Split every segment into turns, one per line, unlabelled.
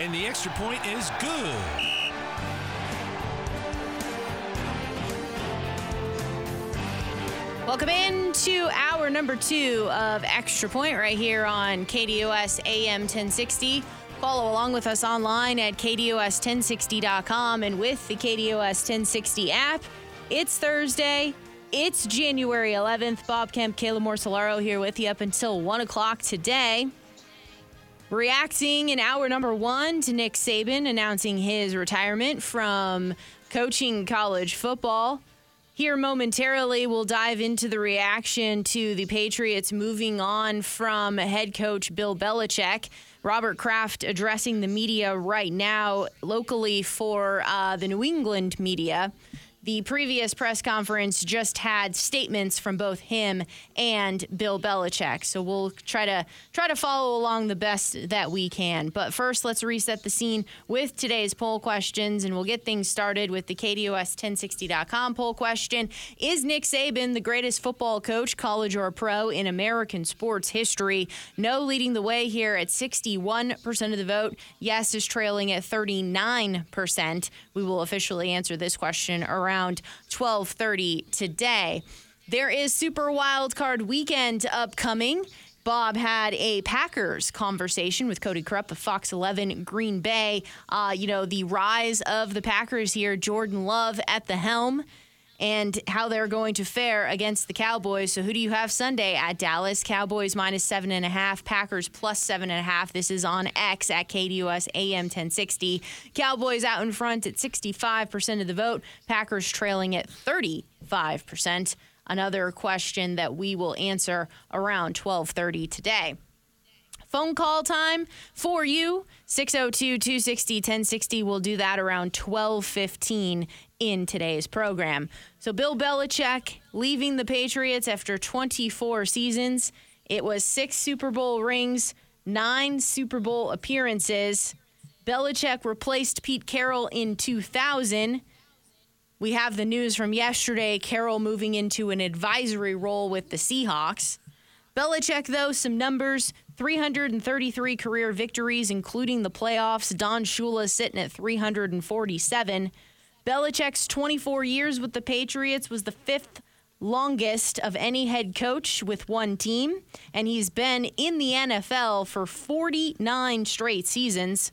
And the extra point is good.
Welcome into hour number two of Extra Point right here on KDUS AM 1060. Follow along with us online at KDUS1060.com and with the KDUS 1060 app. It's Thursday. It's January 11th. Bob Kemp, Kayla Mortellaro here with you up until 1 o'clock today. Reacting in hour number one to Nick Saban announcing his retirement from coaching college football. Here momentarily, we'll dive into the reaction to the Patriots moving on from head coach Bill Belichick. Robert Kraft addressing the media right now locally for uh, the New England media. The previous press conference just had statements from both him and Bill Belichick. So we'll try to try to follow along the best that we can. But first, let's reset the scene with today's poll questions, and we'll get things started with the KDUS1060.com poll question: Is Nick Saban the greatest football coach, college or pro, in American sports history? No, leading the way here at 61% of the vote. Yes is trailing at 39%. We will officially answer this question around 12:30 today. There is Super Wild Card Weekend upcoming. Bob had a Packers conversation with Cody Krupp of Fox 11 Green Bay. Uh, you know, the rise of the Packers here, Jordan Love at the helm, and how they're going to fare against the Cowboys. So, who do you have Sunday at Dallas? Cowboys minus seven and a half, Packers plus seven and a half. This is on X at KDUS AM 1060. Cowboys out in front at 65% of the vote, Packers trailing at 35% another question that we will answer around 12:30 today. Phone call time for you 602-260-1060 we'll do that around 12:15 in today's program. So Bill Belichick leaving the Patriots after 24 seasons. It was 6 Super Bowl rings, 9 Super Bowl appearances. Belichick replaced Pete Carroll in 2000. We have the news from yesterday Carroll moving into an advisory role with the Seahawks. Belichick, though, some numbers 333 career victories, including the playoffs. Don Shula sitting at 347. Belichick's 24 years with the Patriots was the fifth longest of any head coach with one team, and he's been in the NFL for 49 straight seasons.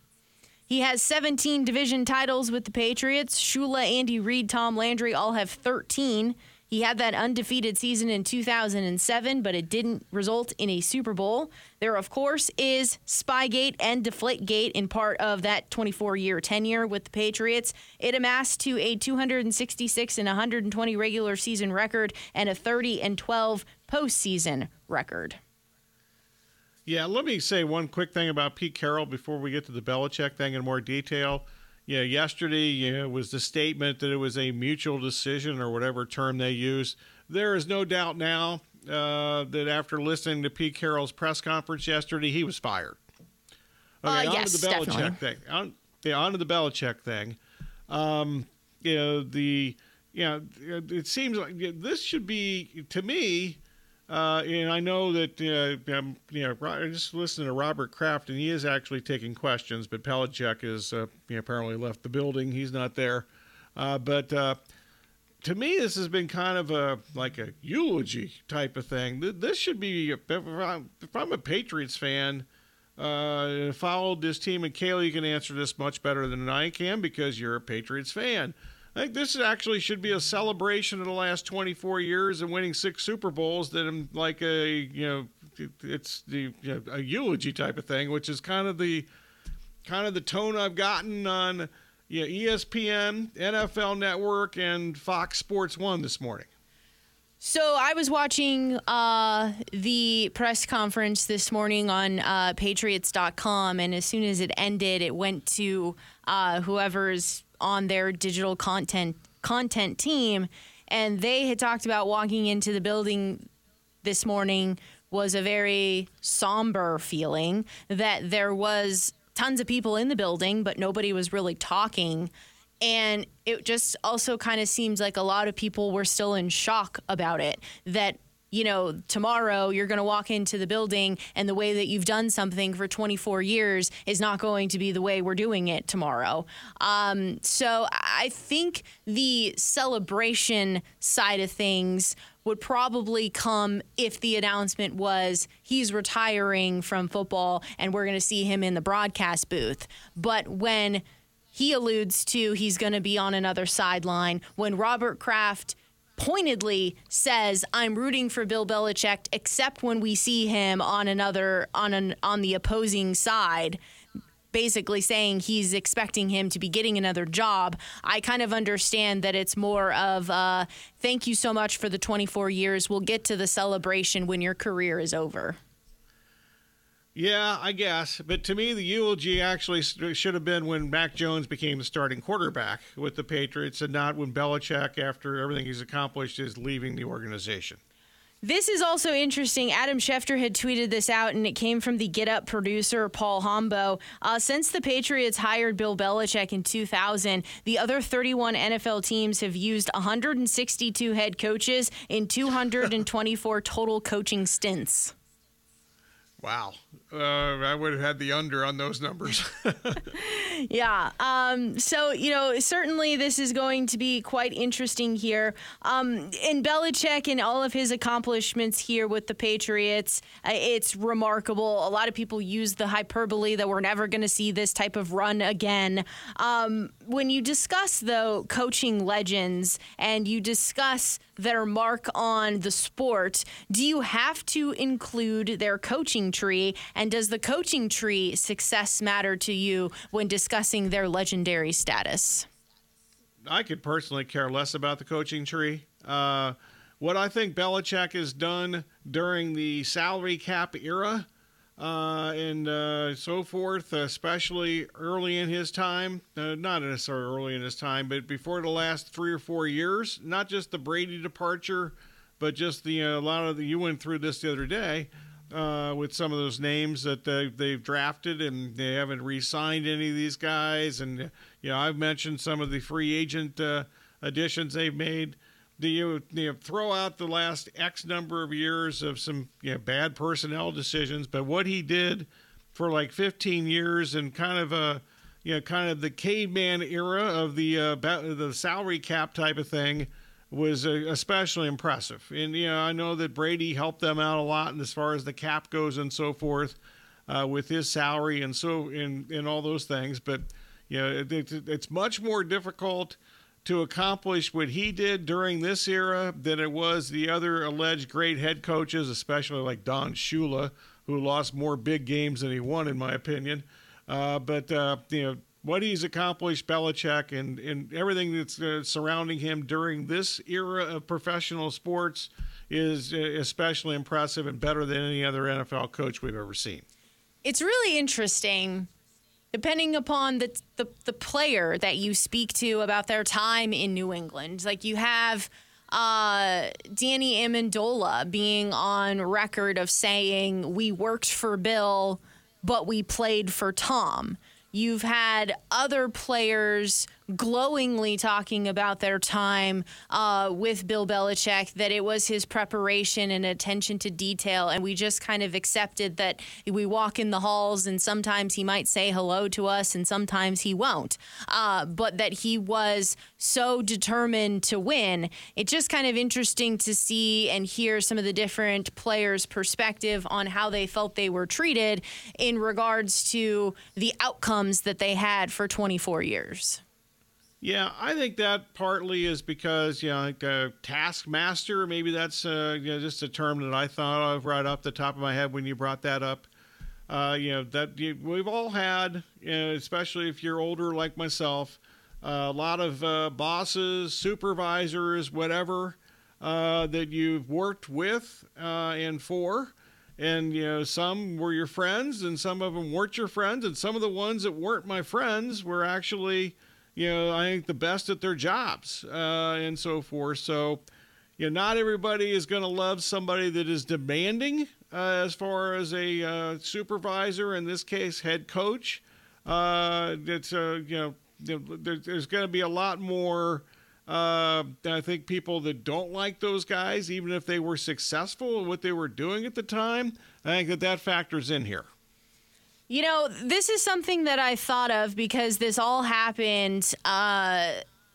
He has 17 division titles with the Patriots. Shula, Andy Reid, Tom Landry all have 13. He had that undefeated season in 2007, but it didn't result in a Super Bowl. There, of course, is Spygate and Deflategate in part of that 24 year tenure with the Patriots. It amassed to a 266 and 120 regular season record and a 30 and 12 postseason record.
Yeah, let me say one quick thing about Pete Carroll before we get to the Belichick thing in more detail. Yeah, yesterday yeah, was the statement that it was a mutual decision or whatever term they use. There is no doubt now uh, that after listening to Pete Carroll's press conference yesterday, he was fired.
Okay, uh, yes,
the Belichick
definitely.
thing. On, yeah, on to the Belichick thing. Um, you know, the you know, it seems like this should be to me uh, and I know that uh, um, you know I just listening to Robert Kraft, and he is actually taking questions. But Belichick is uh, you know, apparently left the building; he's not there. Uh, but uh, to me, this has been kind of a like a eulogy type of thing. This should be if I'm, if I'm a Patriots fan. Uh, followed this team, and Kayla, you can answer this much better than I can because you're a Patriots fan. I think this actually should be a celebration of the last 24 years and winning six Super Bowls than like a you know it's the you know, a eulogy type of thing, which is kind of the kind of the tone I've gotten on you know, ESPN, NFL Network, and Fox Sports One this morning.
So I was watching uh, the press conference this morning on uh, Patriots.com, and as soon as it ended, it went to uh, whoever's on their digital content content team, and they had talked about walking into the building this morning was a very somber feeling that there was tons of people in the building, but nobody was really talking. And it just also kind of seems like a lot of people were still in shock about it. That, you know, tomorrow you're going to walk into the building and the way that you've done something for 24 years is not going to be the way we're doing it tomorrow. Um, so I think the celebration side of things would probably come if the announcement was he's retiring from football and we're going to see him in the broadcast booth. But when he alludes to he's going to be on another sideline, when Robert Kraft pointedly says I'm rooting for Bill Belichick except when we see him on another on an on the opposing side basically saying he's expecting him to be getting another job. I kind of understand that it's more of uh, thank you so much for the 24 years. We'll get to the celebration when your career is over.
Yeah, I guess. But to me, the eulogy actually should have been when Mac Jones became the starting quarterback with the Patriots and not when Belichick, after everything he's accomplished, is leaving the organization.
This is also interesting. Adam Schefter had tweeted this out, and it came from the Get Up producer, Paul Hembo. Uh, since the Patriots hired Bill Belichick in 2000, the other 31 NFL teams have used 162 head coaches in 224 total coaching stints.
Wow. Uh, I would have had the under on those numbers.
yeah. Um, so, you know, certainly this is going to be quite interesting here. Um, and Belichick and all of his accomplishments here with the Patriots, uh, it's remarkable. A lot of people use the hyperbole that we're never going to see this type of run again. Um, when you discuss, though, coaching legends and you discuss their mark on the sport, do you have to include their coaching tree? And does the coaching tree success matter to you when discussing their legendary status?
I could personally care less about the coaching tree. Uh, what I think Belichick has done during the salary cap era uh, and uh, so forth, especially early in his time. Uh, not necessarily early in his time, but before the last three or four years. Not just the Brady departure, but just the uh, a lot of the. You went through this the other day uh, with some of those names that they, they've drafted, and they haven't re-signed any of these guys. And you know, I've mentioned some of the free agent uh, additions they've made do you, you throw out the last X number of years of some you know, bad personnel decisions, but what he did for like 15 years and kind of a you know kind of the caveman era of the uh, the salary cap type of thing was uh, especially impressive. And you know I know that Brady helped them out a lot and as far as the cap goes and so forth uh, with his salary and so in in all those things, but you know it, it, it's much more difficult to accomplish what he did during this era than it was the other alleged great head coaches, especially like Don Shula, who lost more big games than he won, in my opinion. Uh, but uh, you know what he's accomplished, Belichick, and and everything that's uh, surrounding him during this era of professional sports is uh, especially impressive and better than any other NFL coach we've ever seen.
It's really interesting depending upon the, the, the player that you speak to about their time in New England. Like you have uh, Danny Amendola being on record of saying we worked for Bill, but we played for Tom. You've had other players glowingly talking about their time uh, with Bill Belichick, that it was his preparation and attention to detail. And we just kind of accepted that we walk in the halls and sometimes he might say hello to us and sometimes he won't. Uh, but that he was so determined to win. It's just kind of interesting to see and hear some of the different players' perspective on how they felt they were treated in regards to the outcomes that they had for 24 years.
Yeah, I think that partly is because you know, like a taskmaster. Maybe that's uh, you know, just a term that I thought of right off the top of my head when you brought that up. Uh, you know that you, we've all had, you know, especially if you're older like myself, uh, a lot of uh, bosses, supervisors, whatever, uh, that you've worked with uh, and for. And, you know, some were your friends and some of them weren't your friends. And some of the ones that weren't my friends were actually, you know, I think the best at their jobs uh, and so forth. So, you know, not everybody is going to love somebody that is demanding uh, as far as a uh, supervisor, in this case, head coach. Uh, it's, uh, you know, there's going to be a lot more uh, I think people that don't like those guys, even if they were successful in what they were doing at the time, I think that that factors in here.
You know, this is something that I thought of because this all happened uh,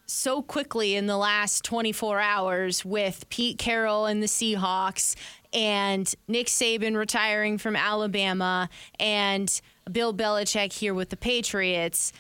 so quickly in the last 24 hours with Pete Carroll and the Seahawks and Nick Saban retiring from Alabama and Bill Belichick here with the Patriots.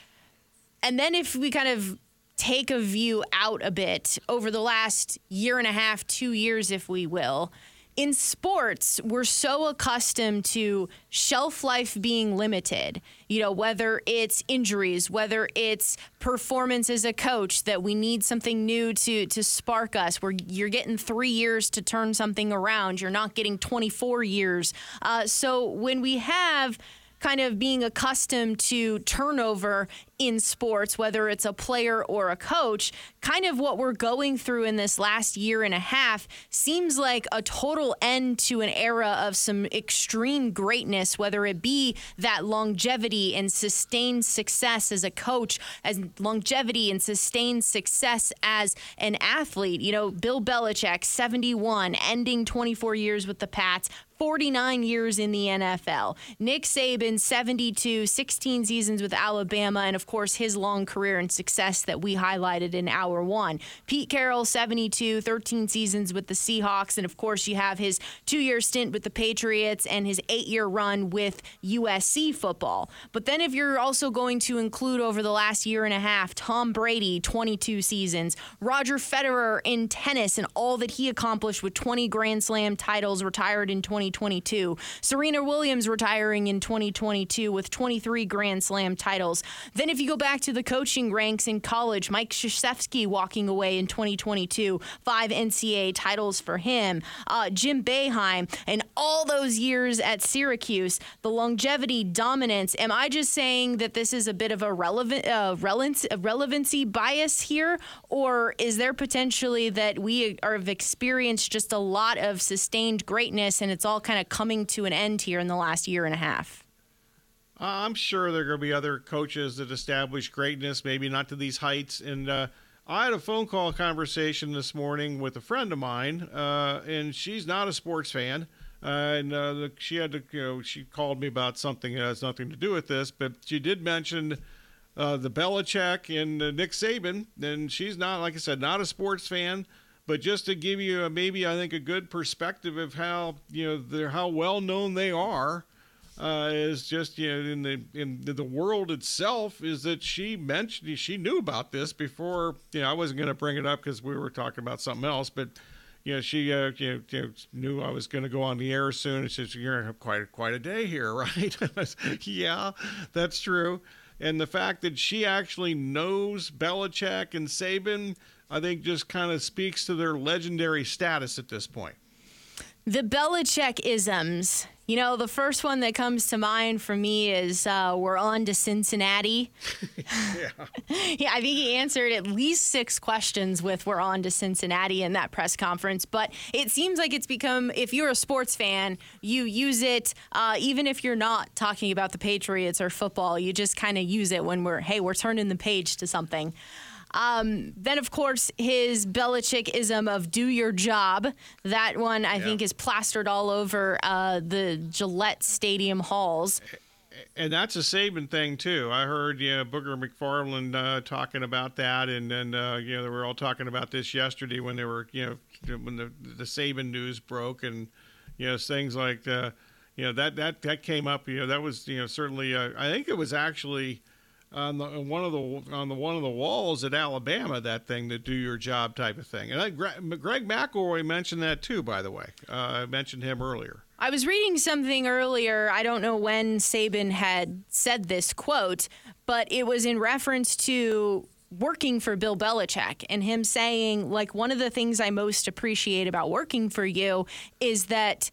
And then if we kind of take a view out a bit over the last year and a half, two years, if we will. In sports, we're so accustomed to shelf life being limited. You know, whether it's injuries, whether it's performance as a coach, that we need something new to to spark us. Where you're getting three years to turn something around, you're not getting 24 years. Uh, so when we have kind of being accustomed to turnover in sports, whether it's a player or a coach, kind of what we're going through in this last year and a half seems like a total end to an era of some extreme greatness, whether it be that longevity and sustained success as a coach, as longevity and sustained success as an athlete. You know, Bill Belichick, 71, ending 24 years with the Pats, 49 years in the NFL. Nick Saban, 72, 16 seasons with Alabama, and of course, his long career and success that we highlighted in hour one. Pete Carroll, 72, 13 seasons with the Seahawks. And of course, you have his two year stint with the Patriots and his eight year run with USC football. But then, if you're also going to include over the last year and a half, Tom Brady, 22 seasons, Roger Federer in tennis and all that he accomplished with 20 Grand Slam titles, retired in 2022, Serena Williams retiring in 2022 with 23 Grand Slam titles. Then, if you go back to the coaching ranks in college, Mike Krzyzewski walking away in 2022, five NCAA titles for him. Uh, Jim Boeheim and all those years at Syracuse, the longevity, dominance. Am I just saying that this is a bit of a relevant uh, relevancy bias here, or is there potentially that we are, have experienced just a lot of sustained greatness and it's all kind of coming to an end here in the last year and a half?
Uh, I'm sure there are going to be other coaches that establish greatness, maybe not to these heights. And uh, I had a phone call conversation this morning with a friend of mine, uh, and she's not a sports fan. Uh, and uh, the, she had to, you know, she called me about something that has nothing to do with this, but she did mention uh, the Belichick and Nick Saban. And she's not, like I said, not a sports fan but just to give you a, maybe I think a good perspective of how you know how well known they are uh, is just you know in the in the world itself is that she mentioned she knew about this before you know I wasn't going to bring it up because we were talking about something else but you know she uh, you, know, knew I was going to go on the air soon and says you're going to have quite quite a day here right yeah that's true and the fact that she actually knows Belichick and Saban I think just kind of speaks to their legendary status at this point.
The Belichick isms. You know, the first one that comes to mind for me is uh, we're on to Cincinnati. yeah. yeah, I think he answered at least six questions with we're on to Cincinnati in that press conference. But it seems like it's become, if you're a sports fan, you use it, uh, even if you're not talking about the Patriots or football, you just kind of use it when we're, hey, we're turning the page to something. Um, then, of course, his Belichickism of "do your job." That one, I yeah. think, is plastered all over uh, the Gillette Stadium halls.
And that's a Saban thing too. I heard, you know, Booger McFarland uh, talking about that, and then uh, you know they were all talking about this yesterday when they were, you know, when the the Saban news broke, and you know things like, uh, you know, that that that came up. You know, that was, you know, certainly. Uh, I think it was actually on the on one of the on the one of the walls at Alabama. That thing, the "do your job" type of thing. And I, Greg, Greg McElroy mentioned that too. By the way, uh, I mentioned him earlier.
I was reading something earlier. I don't know when Saban had said this quote, but it was in reference to working for Bill Belichick and him saying, like, one of the things I most appreciate about working for you is that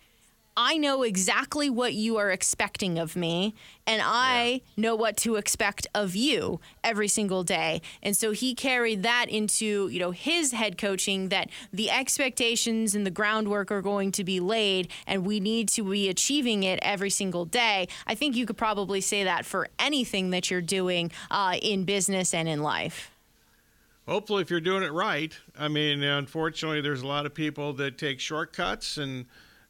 I know exactly what you are expecting of me, and I yeah. know what to expect of you every single day. And so he carried that into, you know, his head coaching that the expectations and the groundwork are going to be laid, and we need to be achieving it every single day. I think you could probably say that for anything that you're doing uh, in business and in life.
Hopefully, if you're doing it right. I mean, unfortunately, there's a lot of people that take shortcuts and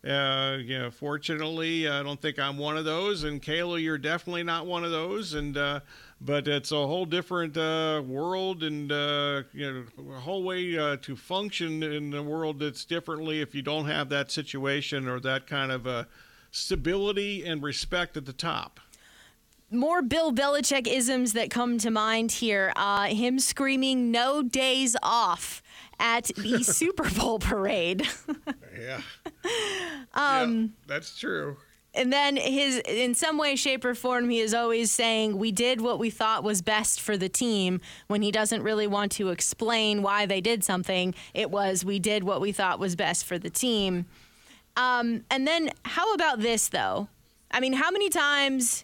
uh, you know, fortunately, I don't think I'm one of those, and Kayla, you're definitely not one of those. And uh, but it's a whole different uh, world, and uh, you know, a whole way uh, to function in the world that's differently if you don't have that situation or that kind of uh, stability and respect at the top
more Bill Belichick isms that come to mind here. Uh, him screaming "No days off" at the Super Bowl parade.
yeah. Um, yeah, that's true.
And then his, in some way, shape, or form, he is always saying, "We did what we thought was best for the team." When he doesn't really want to explain why they did something, it was, "We did what we thought was best for the team." Um, and then, how about this though? I mean, how many times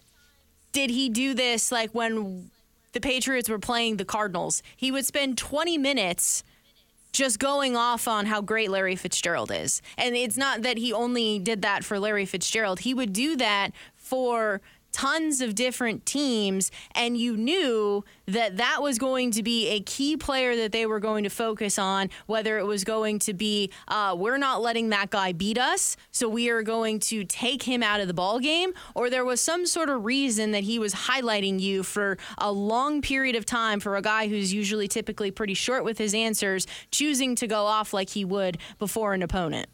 did he do this? Like when the Patriots were playing the Cardinals, he would spend 20 minutes just going off on how great Larry Fitzgerald is. And it's not that he only did that for Larry Fitzgerald. He would do that for tons of different teams, and you knew that that was going to be a key player that they were going to focus on, whether it was going to be, uh, we're not letting that guy beat us, so we are going to take him out of the ball game, or there was some sort of reason that he was highlighting you for a long period of time for a guy who's usually typically pretty short with his answers, choosing to go off like he would before an opponent.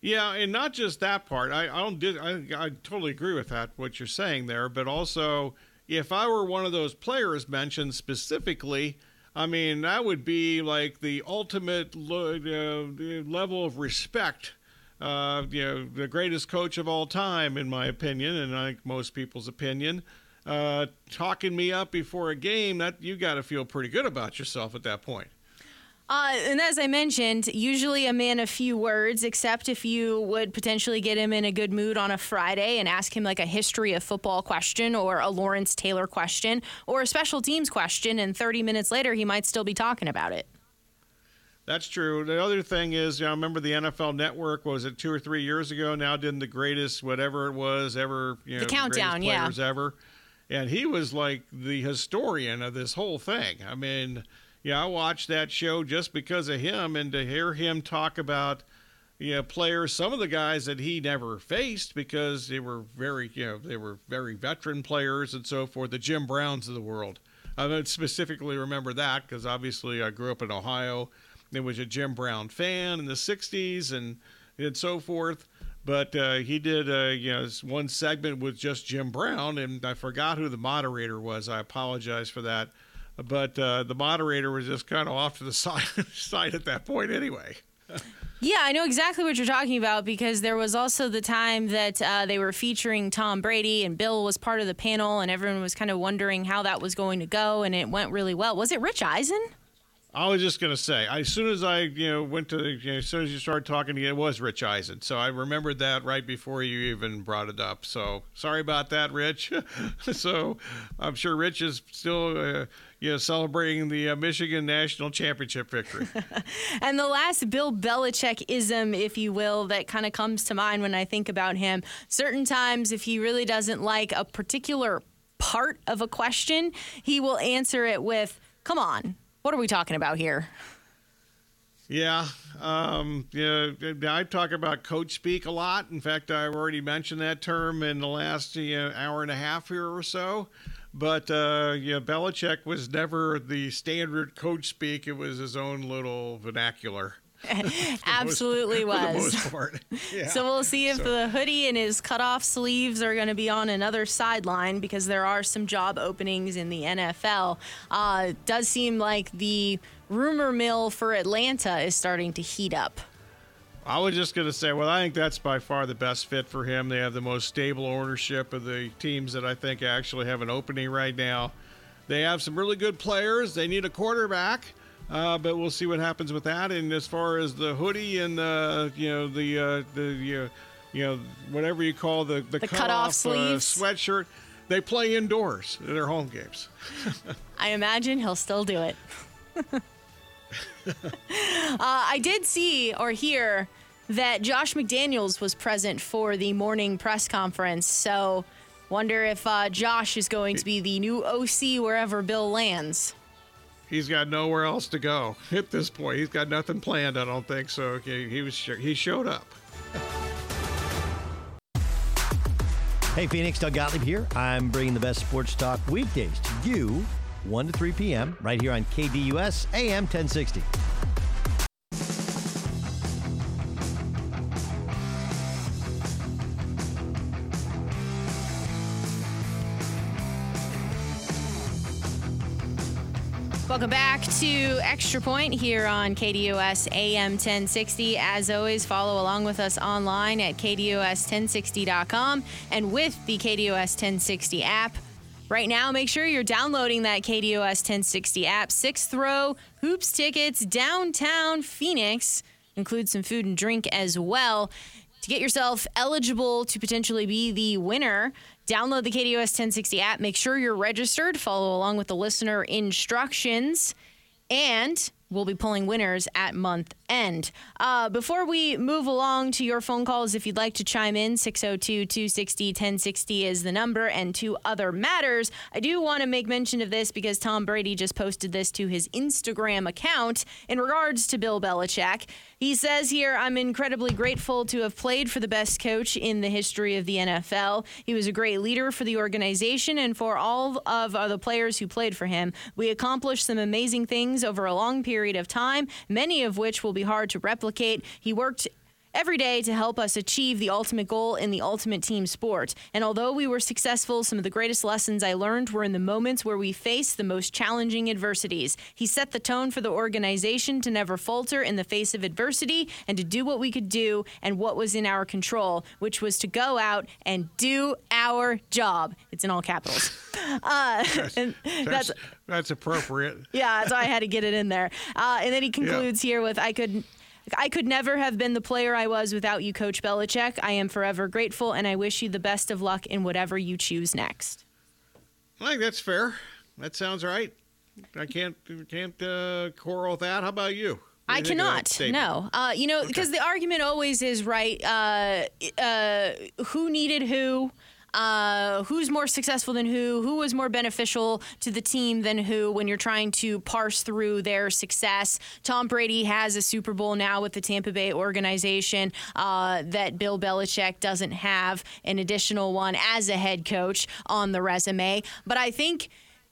Yeah, and not just that part. I, I don't. I, I totally agree with that what you're saying there. But also, if I were one of those players mentioned specifically, I mean that would be like the ultimate uh, level of respect. Uh, you know, the greatest coach of all time, in my opinion, and I think most people's opinion. Uh, talking me up before a game, that you got to feel pretty good about yourself at that point.
Uh, and as I mentioned, usually a man of few words, except if you would potentially get him in a good mood on a Friday and ask him like a history of football question or a Lawrence Taylor question or a special teams question, and 30 minutes later he might still be talking about it.
That's true. The other thing is, you know, I remember the NFL Network was it two or three years ago now did the greatest whatever it was ever, you know,
the countdown, yeah,
ever, and he was like the historian of this whole thing. I mean yeah, I watched that show just because of him and to hear him talk about you know, players, some of the guys that he never faced because they were very, you know, they were very veteran players and so forth, the Jim Browns of the world. I don't specifically remember that because obviously I grew up in Ohio and was a Jim Brown fan in the 60s and, and so forth. But uh, he did, uh, you know, one segment with just Jim Brown, and I forgot who the moderator was. I apologize for that but uh, the moderator was just kind of off to the side, side at that point anyway.
yeah, I know exactly what you're talking about because there was also the time that uh, they were featuring Tom Brady and Bill was part of the panel, and everyone was kind of wondering how that was going to go, and it went really well. Was it Rich Eisen?
I was just gonna say, as soon as I, you know, went to, you know, as soon as you started talking it was Rich Eisen. So I remembered that right before you even brought it up. So sorry about that, Rich. so I'm sure Rich is still, uh, you know, celebrating the uh, Michigan national championship victory.
and the last Bill Belichick ism, if you will, that kind of comes to mind when I think about him. Certain times, if he really doesn't like a particular part of a question, he will answer it with, "Come on." What are we talking about here?
Yeah, um, yeah. I talk about coach speak a lot. In fact, I've already mentioned that term in the last you know, hour and a half here or so. But uh, yeah, Belichick was never the standard coach speak. It was his own little vernacular.
Absolutely
most,
was. Yeah. So we'll see if so. the hoodie and his cutoff sleeves are going to be on another sideline because there are some job openings in the NFL. Uh, does seem like the rumor mill for Atlanta is starting to heat up.
I was just going to say, well, I think that's by far the best fit for him. They have the most stable ownership of the teams that I think actually have an opening right now. they have some really good players. They need a quarterback. Uh, but we'll see what happens with that. And as far as the hoodie and the you know the uh, the you know whatever you call the the,
The
cut
cutoff
off,
sleeves.
uh, sweatshirt, they play indoors at their home games.
I imagine he'll still do it. uh, I did see or hear that Josh McDaniels was present for the morning press conference. So, wonder if uh, Josh is going to be the new OC wherever Bill lands.
He's got nowhere else to go at this point. He's got nothing planned. I don't think so. Okay, he was he showed up.
Hey, Phoenix, Doug Gottlieb here. I'm bringing the best sports talk weekdays to you, 1 to 3 p.m., right here on KDUS AM 1060.
Welcome back to Extra Point here on KDUS AM 1060. As always, follow along with us online at KDUS1060.com and with the KDUS 1060 app. Right now, make sure you're downloading that KDUS 1060 app. Sixth row hoops tickets downtown Phoenix include some food and drink as well. To get yourself eligible to potentially be the winner, download the KDUS 1060 app. Make sure you're registered. Follow along with the listener instructions. And we'll be pulling winners at month end. Uh, before we move along to your phone calls, if you'd like to chime in, 602 260 1060 is the number, and two other matters. I do want to make mention of this because Tom Brady just posted this to his Instagram account in regards to Bill Belichick. He says here, I'm incredibly grateful to have played for the best coach in the history of the NFL. He was a great leader for the organization and for all of the players who played for him. We accomplished some amazing things over a long period of time, many of which will be hard to replicate. He worked every day to help us achieve the ultimate goal in the ultimate team sport. And although we were successful, some of the greatest lessons I learned were in the moments where we faced the most challenging adversities. He set the tone for the organization to never falter in the face of adversity and to do what we could do and what was in our control, which was to go out and do our job. It's in all capitals. Uh, and
That's that's appropriate.
yeah, that's why I had to get it in there. Uh, and then he concludes here with, "I could." I could never have been the player I was without you, Coach Belichick. I am forever grateful, and I wish you the best of luck in whatever you choose next.
I think that's fair. That sounds right. I can't can't uh, quarrel with that. How about you?
I
you think of that
cannot. No. Uh, you know, because the argument always is right. Uh, uh, who needed who? Uh, who's more successful than who? Who was more beneficial to the team than who when you're trying to parse through their success? Tom Brady has a Super Bowl now with the Tampa Bay organization uh, that Bill Belichick doesn't have an additional one as a head coach on the resume. But I think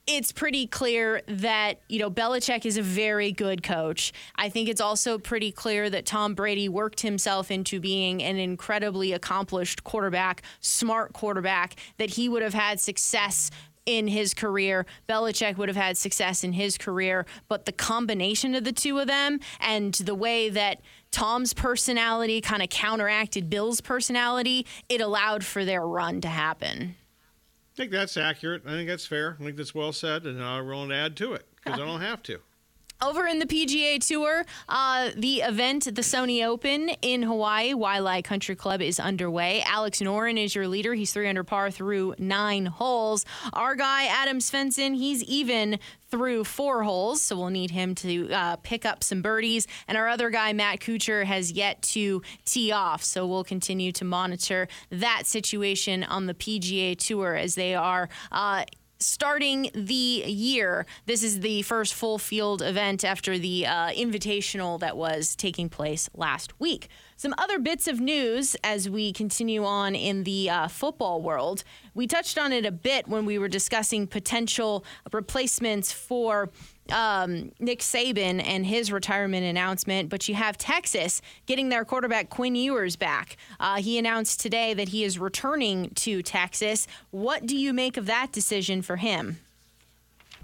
it's pretty clear that, you know, Belichick is a very good coach. I think it's also pretty clear that Tom Brady worked himself into being an incredibly accomplished quarterback, smart quarterback, that he would have had success in his career. Belichick would have had success in his career, but the combination of the two of them and the way that Tom's personality kind of counteracted Bill's personality, it allowed for their run to happen.
I think that's accurate. I think that's fair. I think that's well said, and I won't add to it because I don't have to.
Over in the PGA Tour, uh, the event, the Sony Open in Hawaii, Waialae Country Club is underway. Alex Noren is your leader. He's three under par through nine holes. Our guy, Adam Svensson, he's even through four holes, so we'll need him to uh, pick up some birdies. And our other guy, Matt Kuchar, has yet to tee off, so we'll continue to monitor that situation on the PGA Tour as they are. Uh, starting the year. This is the first full field event after the uh, invitational that was taking place last week. Some other bits of news as we continue on in the uh, football world. We touched on it a bit when we were discussing potential replacements for um, Nick Saban and his retirement announcement, but you have Texas getting their quarterback Quinn Ewers back. Uh, he announced today that he is returning to Texas. What do you make of that decision for him?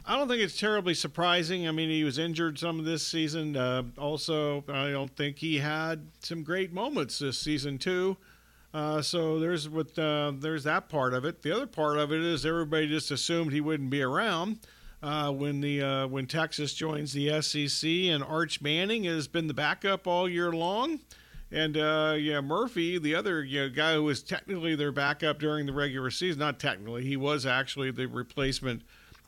I don't think it's terribly surprising. I mean, he was injured some of this season. Uh, also, I don't think he had some great moments this season too. Uh, so there's what uh, there's that part of it. The other part of it is everybody just assumed he wouldn't be around. Uh, when the uh, when Texas joins the SEC, and Arch Manning has been the backup all year long. And uh, yeah, Murphy, the other you know, guy who was technically their backup during the regular season, not technically, he was actually the replacement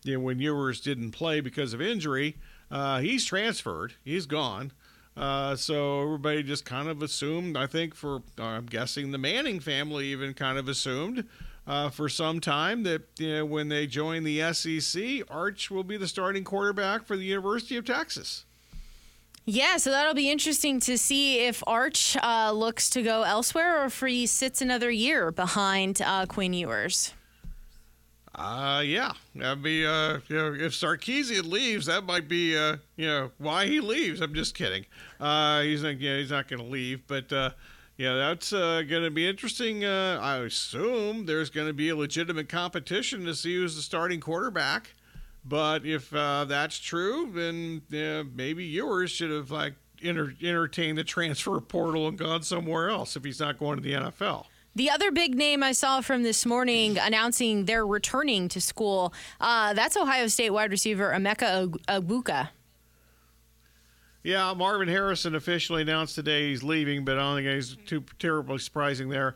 you know, when Ewers didn't play because of injury. Uh, he's transferred, he's gone. Uh, so everybody just kind of assumed, I think, for I'm guessing the Manning family even kind of assumed uh, for some time that you know, when they join the SEC, Arch will be the starting quarterback for the University of Texas.
Yeah, so that'll be interesting to see if Arch uh, looks to go elsewhere or if he sits another year behind uh, Quinn Ewers.
Uh, yeah, that'd be uh, you know, if Sarkisian leaves, that might be uh, you know, why he leaves. I'm just kidding. Uh, he's not, yeah, he's not going to leave, but uh, yeah, that's uh, going to be interesting. Uh, I assume there's going to be a legitimate competition to see who's the starting quarterback. But if uh, that's true, then maybe Ewers should have like enter- entertained the transfer portal and gone somewhere else if he's not going to the NFL.
The other big name I saw from this morning announcing they're returning to school, uh, that's Ohio State wide receiver Emeka Egbuka.
Yeah, Marvin Harrison officially announced today he's leaving, but I don't think he's too terribly surprising there.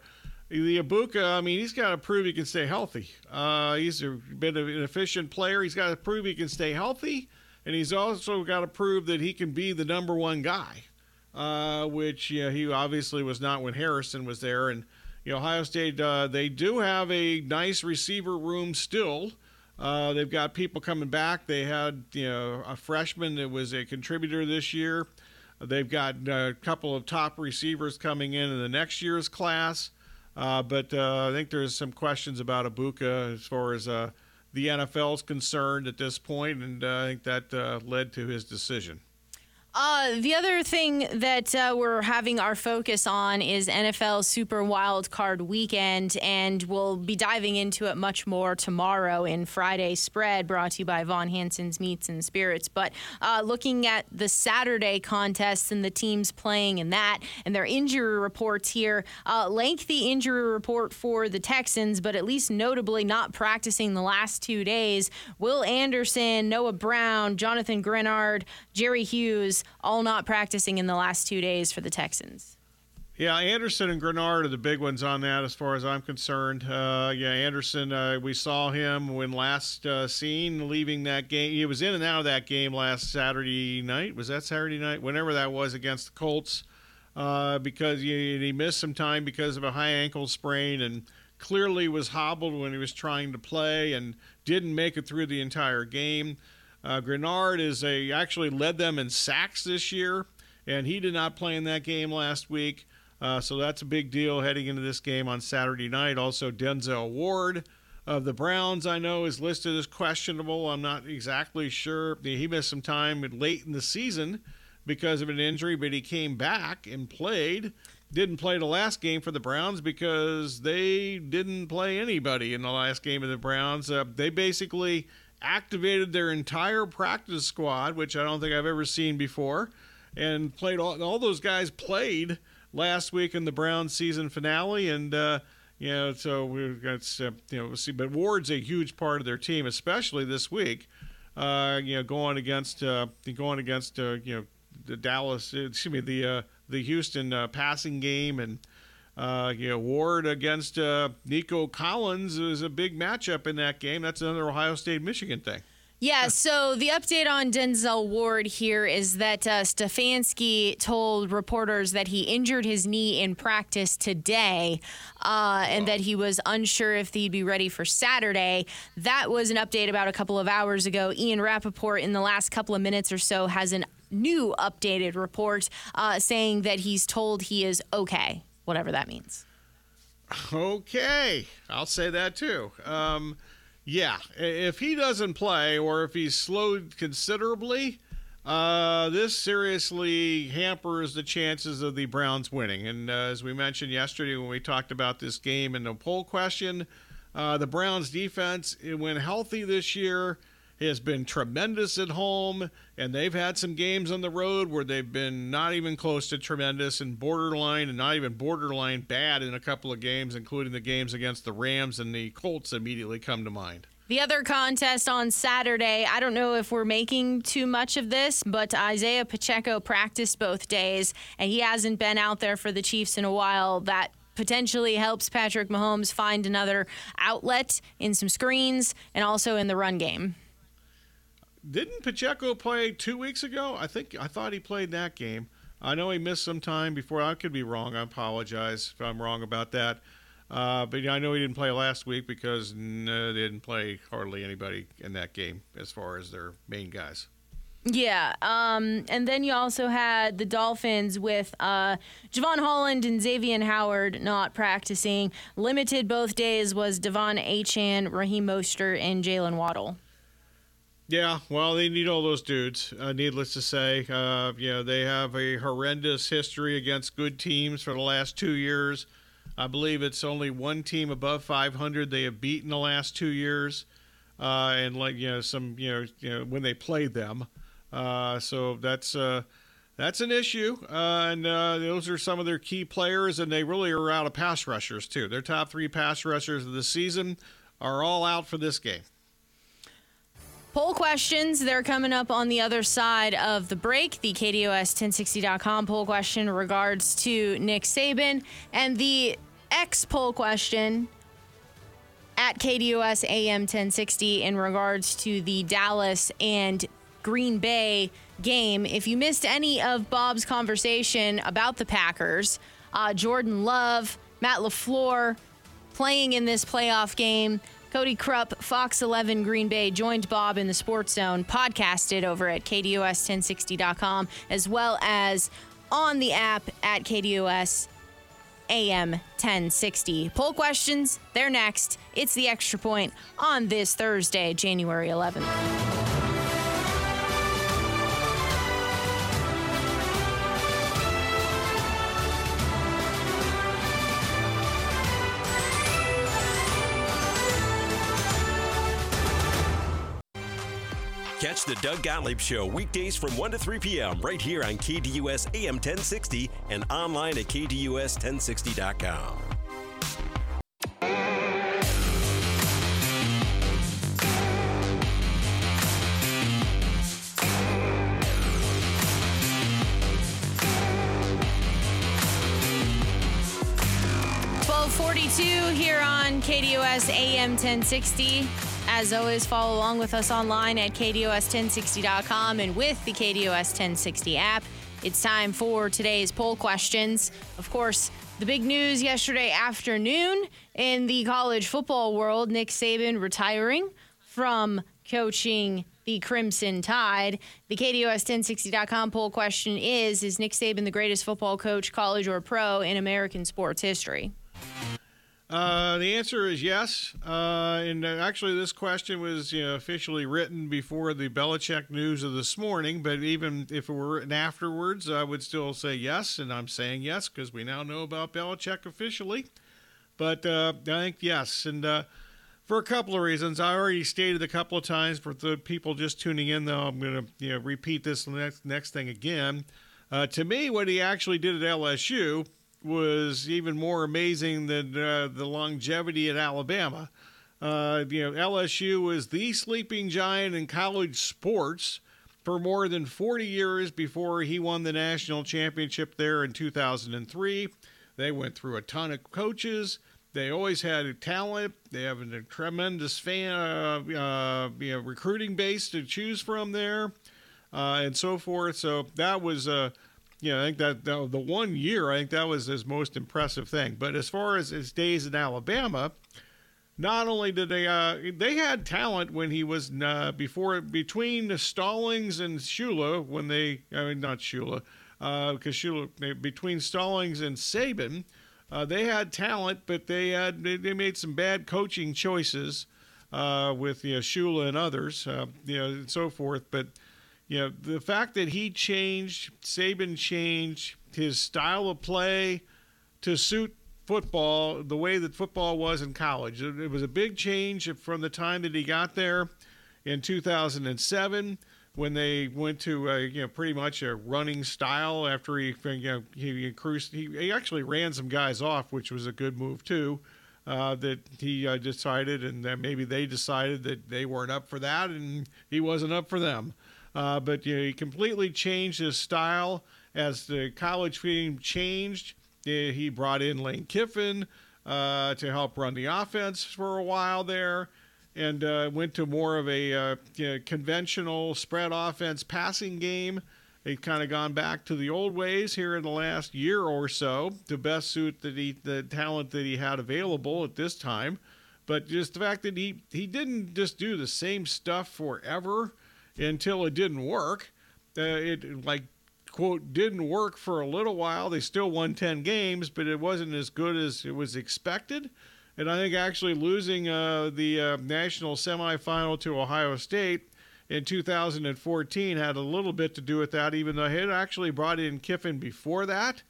The Egbuka, I mean, he's got to prove he can stay healthy. Uh, he's a bit of an efficient player. He's got to prove he can stay healthy, and he's also got to prove that he can be the number one guy, uh, which you know, he obviously was not when Harrison was there. And you know, Ohio State, uh, they do have a nice receiver room still. Uh, they've got people coming back. They had you know a freshman that was a contributor this year. They've got a couple of top receivers coming in in the next year's class. Uh, but uh, I think there's some questions about Egbuka as far as uh, the NFL is concerned at this point, and uh, I think that uh, led to his decision.
Uh, the other thing that uh, we're having our focus on is NFL Super Wild Card Weekend, and we'll be diving into it much more tomorrow in Friday Spread, brought to you by Von Hanson's Meats and Spirits. But uh, looking at the Saturday contests and the teams playing in that, and their injury reports here, uh, lengthy injury report for the Texans, but at least notably not practicing the last two days. Will Anderson, Noah Brown, Jonathan Greenard, Jerry Hughes all not practicing in the last two days for the Texans.
Yeah, Anderson and Greenard are the big ones on that, as far as I'm concerned. Uh, yeah, Anderson, uh, we saw him when last uh, seen leaving that game. He was in and out of that game last Saturday night. Was that Saturday night? Whenever that was against the Colts, uh, because he, he missed some time because of a high ankle sprain and clearly was hobbled when he was trying to play and didn't make it through the entire game. Uh, Greenard is a actually led them in sacks this year, and he did not play in that game last week. Uh, so that's a big deal heading into this game on Saturday night. Also, Denzel Ward of the Browns, I know, is listed as questionable. I'm not exactly sure. He missed some time late in the season because of an injury, but he came back and played. Didn't play the last game for the Browns because they didn't play anybody in the last game of the Browns. Uh, they basically activated their entire practice squad, which I don't think I've ever seen before, and played all, all those guys played last week in the Browns season finale, and uh, you know, so we've got uh, you know, see, but Ward's a huge part of their team, especially this week. Uh, you know, going against uh, going against uh, you know the Dallas, excuse me, the uh, the Houston passing game and uh, you know, Ward against uh, Nico Collins is a big matchup in that game. That's another Ohio State Michigan thing.
Yeah, so the update on Denzel Ward here is that uh, Stefanski told reporters that he injured his knee in practice today uh, and that he was unsure if he'd be ready for Saturday. That was an update about a couple of hours ago. Ian Rapoport, in the last couple of minutes or so, has a new updated report uh, saying that he's told he is okay whatever that means.
Okay, I'll say that too. Um, yeah, if he doesn't play or if he's slowed considerably, uh, this seriously hampers the chances of the Browns winning. And uh, as we mentioned yesterday when we talked about this game in the poll question, uh, the Browns defense, when healthy this year, has been tremendous at home, and they've had some games on the road where they've been not even close to tremendous and borderline and not even borderline bad in a couple of games, including the games against the Rams and the Colts immediately come to mind.
The other contest on Saturday, I don't know if we're making too much of this, but Isaiah Pacheco practiced both days, and he hasn't been out there for the Chiefs in a while. That potentially helps Patrick Mahomes find another outlet in some screens and also in the run game.
Didn't Pacheco play two weeks ago? I think I thought he played that game. I know he missed some time before. I could be wrong. I apologize if I'm wrong about that. Uh, but I know he didn't play last week because no, they didn't play hardly anybody in that game as far as their main guys.
Yeah, um, and then you also had the Dolphins with uh, Jevon Holland and Xavier Howard not practicing. Limited both days was De'Von Achane, Raheem Mostert, and Jaylen Waddle.
Yeah, well, they need all those dudes. Uh, needless to say, uh, you know they have a horrendous history against good teams for the last two years. I believe it's only one team above 500 they have beaten the last two years, uh, and like you know some you know you know when they played them. Uh, so that's uh, that's an issue, uh, and those are some of their key players, and they really are out of pass rushers too. Their top three pass rushers of the season are all out for this game.
Poll questions, they're coming up on the other side of the break. The KDUS1060.com poll question regards to Nick Saban and the X poll question at KDUS AM 1060 in regards to the Dallas and Green Bay game. If you missed any of Bob's conversation about the Packers, uh, Jordan Love, Matt LaFleur playing in this playoff game, Cody Krupp, Fox 11 Green Bay, joined Bob in the Sports Zone, podcasted over at KDUS1060.com, as well as on the app at KDUS AM 1060. Poll questions, they're next. It's the extra point on this Thursday, January 11th.
The Doug Gottlieb Show weekdays from 1 to 3 p.m. right here on KDUS AM 1060 and online at KDUS1060.com.
Twelve forty-two here on KDUS AM 1060. As always, follow along with us online at KDUS1060.com and with the KDUS 1060 app. It's time for today's poll questions. Of course, the big news yesterday afternoon in the college football world Nick Saban retiring from coaching the Crimson Tide. The KDUS1060.com poll question is Is Nick Saban the greatest football coach, college or pro, in American sports history?
Uh, the answer is yes. Uh, and uh, actually, this question was you know, officially written before the Belichick news of this morning. But even if it were written afterwards, I would still say yes. And I'm saying yes because we now know about Belichick officially. But uh, I think yes. And uh, for a couple of reasons, I already stated a couple of times for the people just tuning in, though, I'm going to you know, repeat this next, next thing again. To me, what he actually did at LSU was even more amazing than uh, the longevity at Alabama. Uh, you know, LSU was the sleeping giant in college sports for more than 40 years before he won the national championship there in 2003. They went through a ton of coaches. They always had a talent. They have a tremendous fan, uh, uh, you know, recruiting base to choose from there, uh, and so forth. So that was uh, yeah, I think that the, the one year, I think that was his most impressive thing. But as far as his days in Alabama, not only did they uh, they had talent when he was uh, before between Stallings and Shula when they I mean not Shula because uh, Shula between Stallings and Saban uh, they had talent but they had they, they made some bad coaching choices uh, with you know Shula and others uh, you know and so forth but you know, the fact that he changed, Saban changed his style of play to suit football the way that football was in college. It was a big change from the time that he got there in 2007 when they went to a, you know pretty much a running style after he you know, he increased he, he actually ran some guys off which was a good move too uh, that he uh, decided, and maybe they decided that they weren't up for that, and he wasn't up for them. Uh, but you know, he completely changed his style as the college team changed. He brought in Lane Kiffin uh, to help run the offense for a while there, and uh, went to more of a uh, you know, conventional spread offense passing game. He's kind of gone back to the old ways here in the last year or so to best suit the, the talent that he had available at this time. But just the fact that he, he didn't just do the same stuff forever until it didn't work. Uh, it like quote didn't work for a little while. They still won 10 games, but it wasn't as good as it was expected. And I think actually losing uh, the uh, national semifinal to Ohio State in 2014 had a little bit to do with that, even though he had actually brought in Kiffin before that.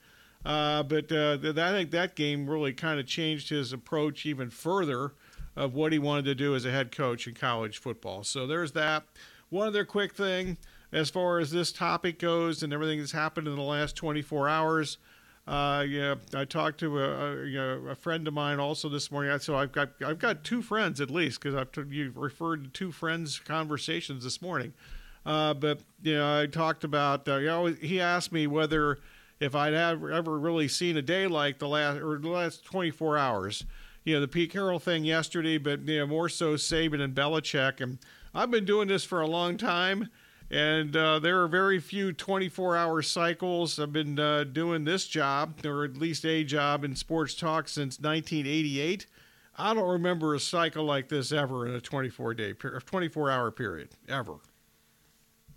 Uh, but uh, th- I think that game really kind of changed his approach even further of what he wanted to do as a head coach in college football. So there's that. One other quick thing as far as this topic goes and everything that's happened in the last 24 hours. Uh, yeah, I talked to a, a, you know, a friend of mine also this morning. So I've got I've got two friends at least because I've t- you referred to two friends' conversations this morning. Uh, but you know, I talked about uh, you know, he asked me whether if I'd have ever really seen a day like the last or the last 24 hours. You know, the Pete Carroll thing yesterday, but you know, more so Saban and Belichick. And I've been doing this for a long time and uh, there are very few 24 hour cycles. I've been uh, doing this job, or at least a job in sports talk since 1988. I don't remember a cycle like this ever in a 24 day, 24 hour period, ever.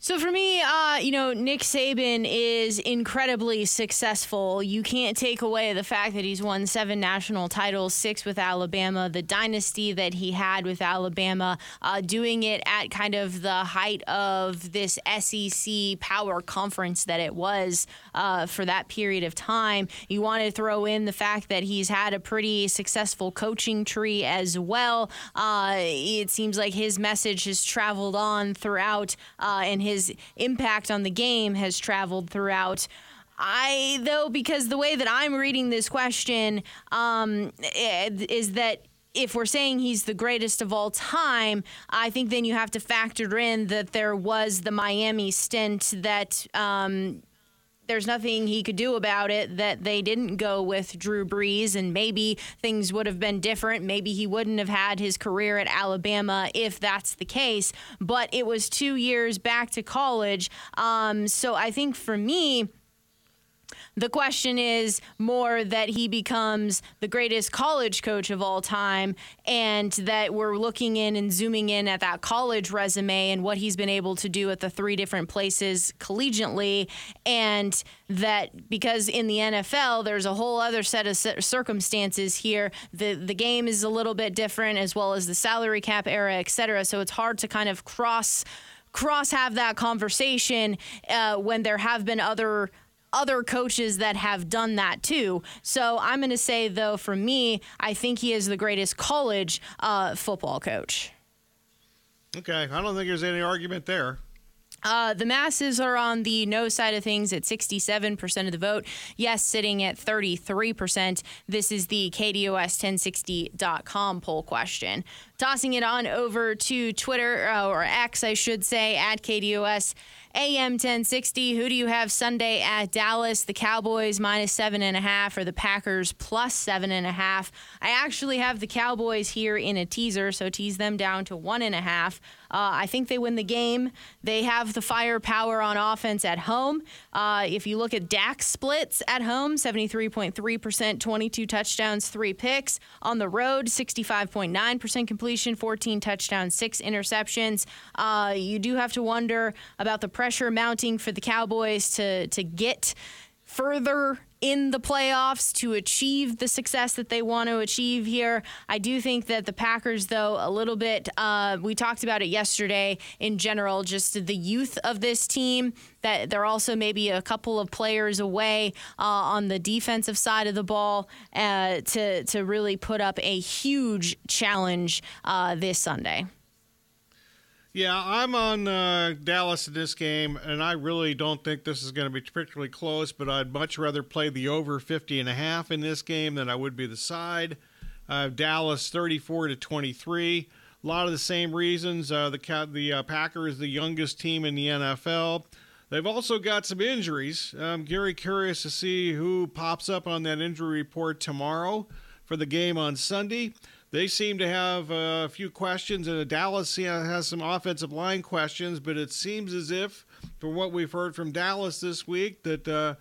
So for me, uh, you know, Nick Saban is incredibly successful. You can't take away the fact that he's won seven national titles, six with Alabama, the dynasty that he had with Alabama, uh, doing it at kind of the height of this SEC power conference that it was uh, for that period of time. You want to throw in the fact that he's had a pretty successful coaching tree as well. Uh, it seems like his message has traveled on throughout, uh, and his his impact on the game has traveled throughout. I, though, because the way that I'm reading this question um, is that if we're saying he's the greatest of all time, I think then you have to factor in that there was the Miami stint that um, there's nothing he could do about it that they didn't go with Drew Brees, and maybe things would have been different. Maybe he wouldn't have had his career at Alabama if that's the case. But it was two years back to college. Um, so I think for me, the question is more that he becomes the greatest college coach of all time, and that we're looking in and zooming in at that college resume and what he's been able to do at the three different places collegiately. And that because in the NFL, there's a whole other set of circumstances here. The, the game is a little bit different, as well as the salary cap era, et cetera. So it's hard to kind of cross cross have that conversation uh, when there have been other other coaches that have done that too. So I'm going to say, though, for me, I think he is the greatest college uh, football coach.
Okay. I don't think there's any argument there.
Uh, the masses are on the no side of things at 67% of the vote. Yes, sitting at 33%. This is the KDUS1060.com poll question. Tossing it on over to Twitter, uh, or X, I should say, at KDUS. AM 1060. Who do you have Sunday at Dallas? The Cowboys minus seven and a half, or the Packers plus seven and a half? I actually have the Cowboys here in a teaser, so tease them down to one and a half. Uh, I think they win the game. They have the firepower on offense at home. Uh, if you look at Dak splits at home, 73.3%, 22 touchdowns, three picks. On the road, 65.9% completion, 14 touchdowns, six interceptions. Uh, you do have to wonder about the pressure mounting for the Cowboys to to get further in the playoffs to achieve the success that they want to achieve here. I do think that the Packers, though, a little bit, uh, we talked about it yesterday in general, just the youth of this team, that they're also maybe a couple of players away uh, on the defensive side of the ball uh, to, to really put up a huge challenge uh, this Sunday.
Yeah, I'm on uh, Dallas in this game, and I really don't think this is going to be particularly close, but I'd much rather play the over 50 and a half in this game than I would be the side. Uh, Dallas 34 to 23. A lot of the same reasons. Uh, the the uh, Packers, the youngest team in the NFL. They've also got some injuries. I'm very curious to see who pops up on that injury report tomorrow for the game on Sunday. They seem to have a few questions, and Dallas has some offensive line questions, but it seems as if, from what we've heard from Dallas this week, that uh,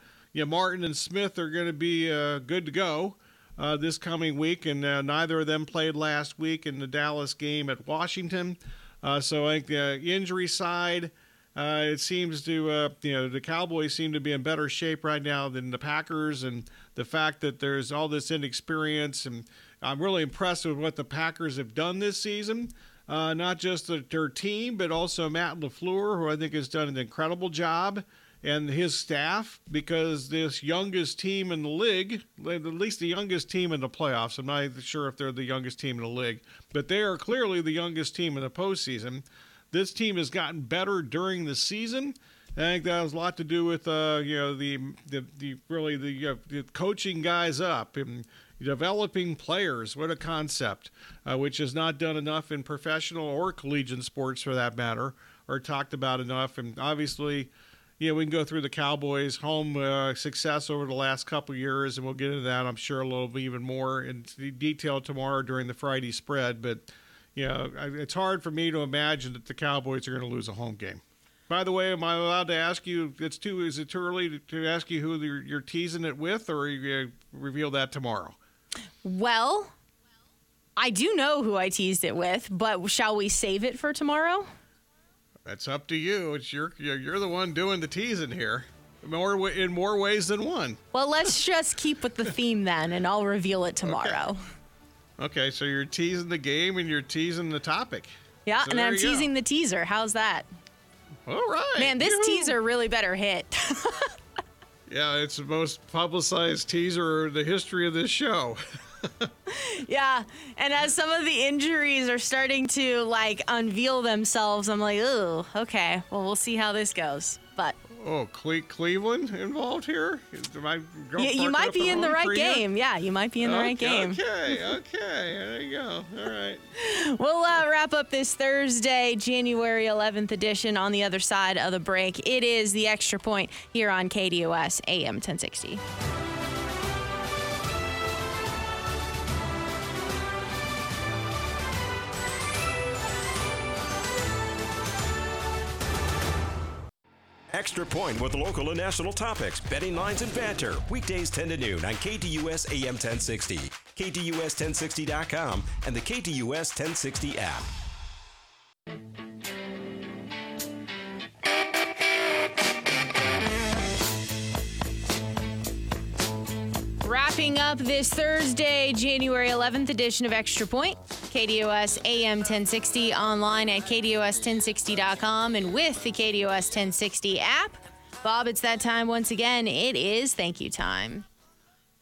Martin and Smith are going to be uh, good to go uh, this coming week, and uh, neither of them played last week in the Dallas game at Washington. Uh, so I think the injury side, uh, it seems to, uh, you know, the Cowboys seem to be in better shape right now than the Packers, and the fact that there's all this inexperience, and I'm really impressed with what the Packers have done this season. Uh, not just the, their team, but also Matt LaFleur, who I think has done an incredible job and his staff because this youngest team in the league, at least the youngest team in the playoffs, I'm not sure if they're the youngest team in the league, but they are clearly the youngest team in the postseason. This team has gotten better during the season. I think that has a lot to do with uh, you know the the, the really the, uh, the coaching guys up and developing players. What a concept, uh, which is not done enough in professional or collegiate sports for that matter, or talked about enough. And obviously, yeah, we can go through the Cowboys' home uh, success over the last couple years, and we'll get into that, I'm sure, a little bit even more in detail tomorrow during the Friday spread. But, you know, it's hard for me to imagine that the Cowboys are going to lose a home game. By the way, am I allowed to ask you? It's too. Is it too early to, to ask you who you're, you're, teasing it with, or you reveal that tomorrow?
Well, I do know who I teased it with, but shall we save it for tomorrow?
That's up to you. It's your you're the one doing the teasing here. More in more ways than one.
Well, let's just keep with the theme then, and I'll reveal it tomorrow.
Okay, okay so you're teasing the game and you're teasing the topic.
Yeah,
so
and I'm teasing go. the teaser. How's that?
All right.
Man, this Yoo-hoo. teaser really better hit.
yeah, it's the most publicized teaser in the history of this show.
yeah. And as some of the injuries are starting to like unveil themselves, I'm like, oh, okay. Well, we'll see how this goes.
Oh, Cle- Cleveland involved here?
you, you might be in the right game. Yeah, you might be in the
okay,
right game.
Okay, okay. There you go. All right.
we'll uh, wrap up this Thursday, January 11th edition on the other side of the break. It is the extra point here on KDUS AM 1060.
Extra Point with local and national topics, betting lines, and banter. Weekdays 10 to noon on KDUS AM 1060, KDUS1060.com, and the KDUS 1060 app.
Wrapping up this Thursday, January 11th edition of Extra Point. KDUS AM 1060 online at KDUS1060.com, and with the KDUS 1060 app. Bob, it's that time once again. It is thank you time.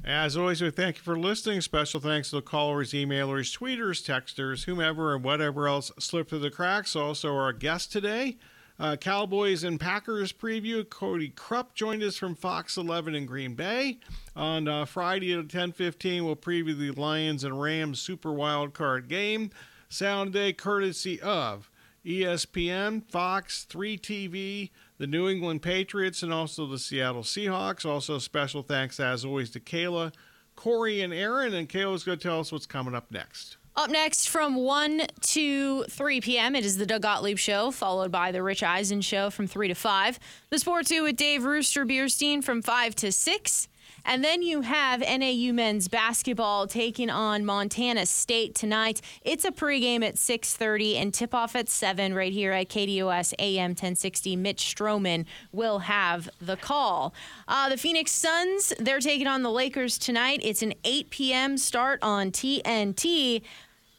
As always, we thank you for listening. Special thanks to the callers, emailers, tweeters, texters, whomever, and whatever else slipped through the cracks. Also, our guest today, uh, Cowboys and Packers preview. Cody Krupp joined us from Fox 11 in Green Bay. On uh, Friday at 10:15, we'll preview the Lions and Rams Super Wild Card game. Sound day courtesy of ESPN, Fox, 3 TV, the New England Patriots, and also the Seattle Seahawks. Also, special thanks as always to Kayla, Corey, and Aaron. And Kayla's going to tell us what's coming up next.
Up next from 1 to 3 p.m., it is the Doug Gottlieb Show, followed by the Rich Eisen Show from 3 to 5. The Sport 2 with Dave Rooster Bierstein from 5 to 6. And then you have NAU men's basketball taking on Montana State tonight. It's a pregame at 6:30 and tip-off at 7 right here at KDUS AM 1060. Mitch Stroman will have the call. Uh, the Phoenix Suns, they're taking on the Lakers tonight. It's an 8 p.m. start on TNT.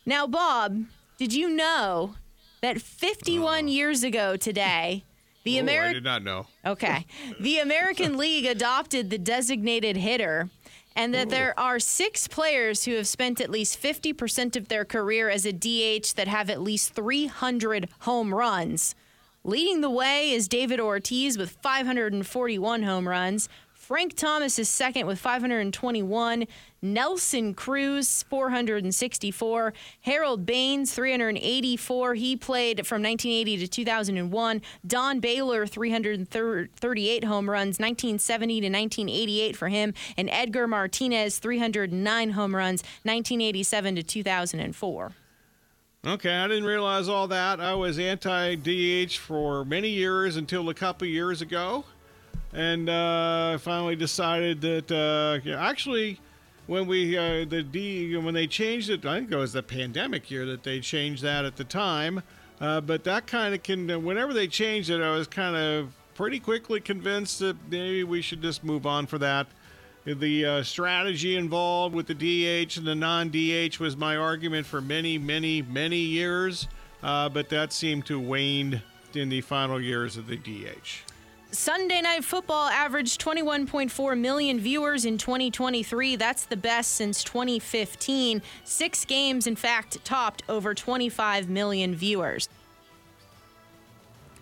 Now, Bob, did you know that 51 uh. years ago today, the
oh,
American
I did not know.
Okay. The American League adopted the designated hitter and that Ooh. there are six players who have spent at least 50% of their career as a DH that have at least 300 home runs. Leading the way is David Ortiz with 541 home runs. Frank Thomas is second with 521. Nelson Cruz, 464. Harold Baines, 384. He played from 1980 to 2001. Don Baylor, 338 home runs, 1970 to 1988 for him. And Edgar Martinez, 309 home runs, 1987 to 2004.
Okay, I didn't realize all that. I was anti DH for many years until a couple years ago and uh, finally decided that uh, actually when we uh, the D when they changed it, I think it was the pandemic year that they changed that at the time. Uh, but that kind of can whenever they changed it, I was kind of pretty quickly convinced that maybe we should just move on for that. The uh, strategy involved with the DH and the non-DH was my argument for many, many, many years, uh, but that seemed to wane in the final years of the DH.
Sunday Night Football averaged 21.4 million viewers in 2023. That's the best since 2015. Six games, in fact, topped over 25 million viewers.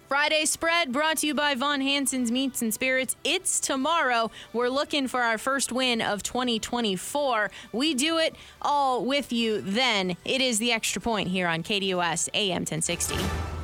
Friday spread brought to you by Von Hanson's Meats and Spirits. It's tomorrow. We're looking for our first win of 2024. We do it all with you then. It is the extra point here on KDUS AM 1060.